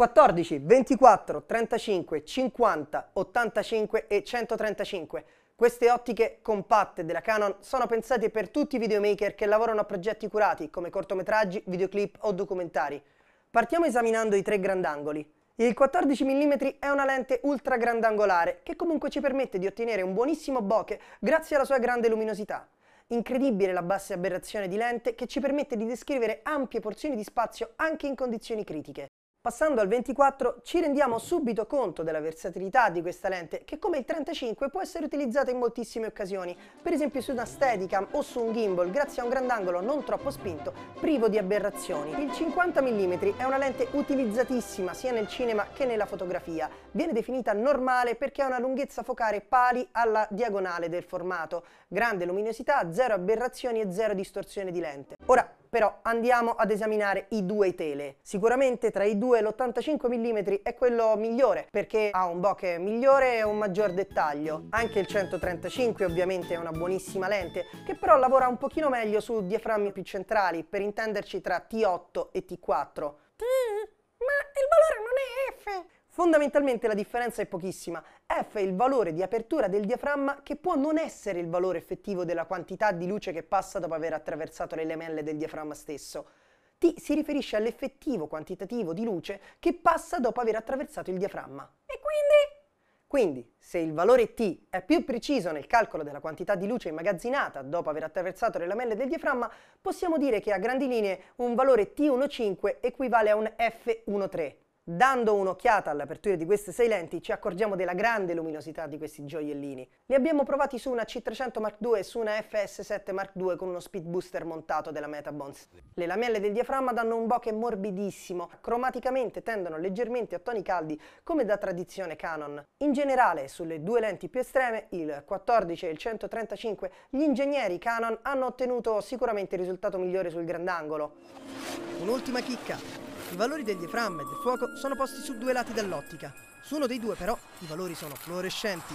14, 24, 35, 50, 85 e 135. Queste ottiche compatte della Canon sono pensate per tutti i videomaker che lavorano a progetti curati come cortometraggi, videoclip o documentari. Partiamo esaminando i tre grandangoli. Il 14 mm è una lente ultra grandangolare che comunque ci permette di ottenere un buonissimo bokeh grazie alla sua grande luminosità. Incredibile la bassa aberrazione di lente che ci permette di descrivere ampie porzioni di spazio anche in condizioni critiche. Passando al 24 ci rendiamo subito conto della versatilità di questa lente che come il 35 può essere utilizzata in moltissime occasioni, per esempio su una Steadicam o su un gimbal grazie a un grandangolo non troppo spinto, privo di aberrazioni. Il 50 mm è una lente utilizzatissima sia nel cinema che nella fotografia, viene definita normale perché ha una lunghezza focale pari alla diagonale del formato, grande luminosità, zero aberrazioni e zero distorsione di lente. Ora, però andiamo ad esaminare i due tele. Sicuramente tra i due l'85 mm è quello migliore perché ha un bokeh migliore e un maggior dettaglio. Anche il 135 ovviamente è una buonissima lente che però lavora un pochino meglio su diaframmi più centrali, per intenderci tra T8 e T4. Ma il valore non è F! Fondamentalmente la differenza è pochissima. F è il valore di apertura del diaframma che può non essere il valore effettivo della quantità di luce che passa dopo aver attraversato le lamelle del diaframma stesso. T si riferisce all'effettivo quantitativo di luce che passa dopo aver attraversato il diaframma. E quindi? Quindi, se il valore T è più preciso nel calcolo della quantità di luce immagazzinata dopo aver attraversato le lamelle del diaframma, possiamo dire che a grandi linee un valore T15 equivale a un F13. Dando un'occhiata all'apertura di queste sei lenti ci accorgiamo della grande luminosità di questi gioiellini. Li abbiamo provati su una C300 Mark II e su una FS7 Mark II con uno speed booster montato della Metabons. Le lamelle del diaframma danno un bokeh morbidissimo, cromaticamente tendono leggermente a toni caldi come da tradizione Canon. In generale sulle due lenti più estreme, il 14 e il 135, gli ingegneri Canon hanno ottenuto sicuramente il risultato migliore sul grandangolo. Un'ultima chicca, i valori del diaframma e del fuoco sono posti su due lati dell'ottica. Su uno dei due però i valori sono fluorescenti.